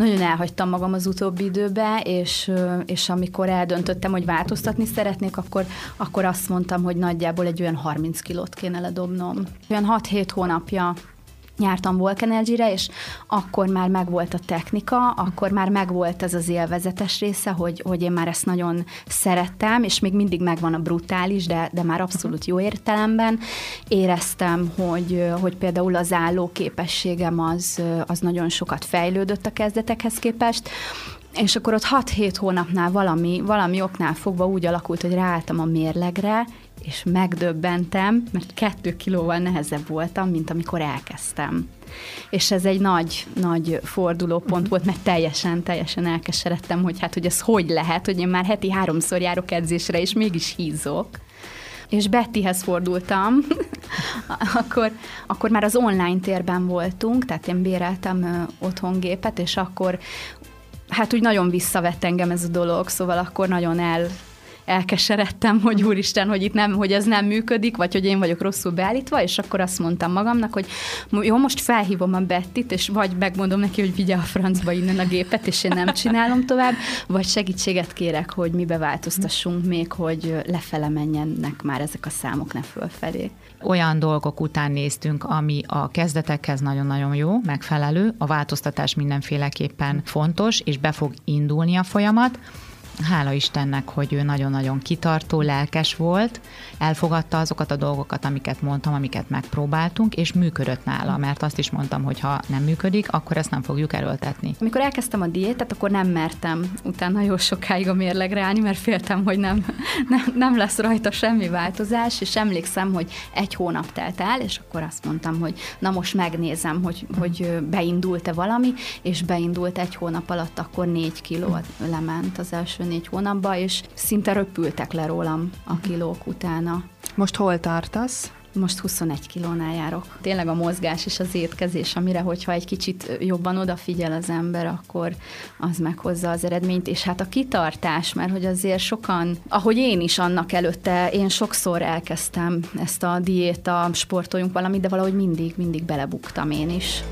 nagyon elhagytam magam az utóbbi időbe, és, és amikor eldöntöttem, hogy változtatni szeretnék, akkor, akkor azt mondtam, hogy nagyjából egy olyan 30 kilót kéne ledobnom. Olyan 6-7 hónapja nyártam Volk Energy-re, és akkor már megvolt a technika, akkor már megvolt ez az élvezetes része, hogy, hogy én már ezt nagyon szerettem, és még mindig megvan a brutális, de, de már abszolút jó értelemben. Éreztem, hogy, hogy például az álló képességem az, az nagyon sokat fejlődött a kezdetekhez képest, és akkor ott 6-7 hónapnál valami, valami oknál fogva úgy alakult, hogy ráálltam a mérlegre, és megdöbbentem, mert kettő kilóval nehezebb voltam, mint amikor elkezdtem. És ez egy nagy, nagy fordulópont volt, mert teljesen, teljesen elkeseredtem, hogy hát, hogy ez hogy lehet, hogy én már heti háromszor járok edzésre, és mégis hízok és Bettyhez fordultam, akkor, akkor már az online térben voltunk, tehát én béreltem otthon gépet, és akkor hát úgy nagyon visszavett engem ez a dolog, szóval akkor nagyon el elkeseredtem, hogy úristen, hogy itt nem, hogy ez nem működik, vagy hogy én vagyok rosszul beállítva, és akkor azt mondtam magamnak, hogy jó, most felhívom a Bettit, és vagy megmondom neki, hogy vigye a francba innen a gépet, és én nem csinálom tovább, vagy segítséget kérek, hogy mi beváltoztassunk még, hogy lefele menjenek már ezek a számok, ne fölfelé. Olyan dolgok után néztünk, ami a kezdetekhez nagyon-nagyon jó, megfelelő, a változtatás mindenféleképpen fontos, és be fog indulni a folyamat, hála Istennek, hogy ő nagyon-nagyon kitartó, lelkes volt, elfogadta azokat a dolgokat, amiket mondtam, amiket megpróbáltunk, és működött nála, mert azt is mondtam, hogy ha nem működik, akkor ezt nem fogjuk erőltetni. Amikor elkezdtem a diétát, akkor nem mertem utána jó sokáig a mérlegre állni, mert féltem, hogy nem, nem, nem lesz rajta semmi változás, és emlékszem, hogy egy hónap telt el, és akkor azt mondtam, hogy na most megnézem, hogy, hogy beindult-e valami, és beindult egy hónap alatt, akkor négy kiló lement az első négy hónapban, és szinte röpültek le rólam a kilók utána. Most hol tartasz? Most 21 kilónál járok. Tényleg a mozgás és az étkezés, amire, hogyha egy kicsit jobban odafigyel az ember, akkor az meghozza az eredményt, és hát a kitartás, mert hogy azért sokan, ahogy én is annak előtte, én sokszor elkezdtem ezt a diéta, sportoljunk valamit, de valahogy mindig, mindig belebuktam én is.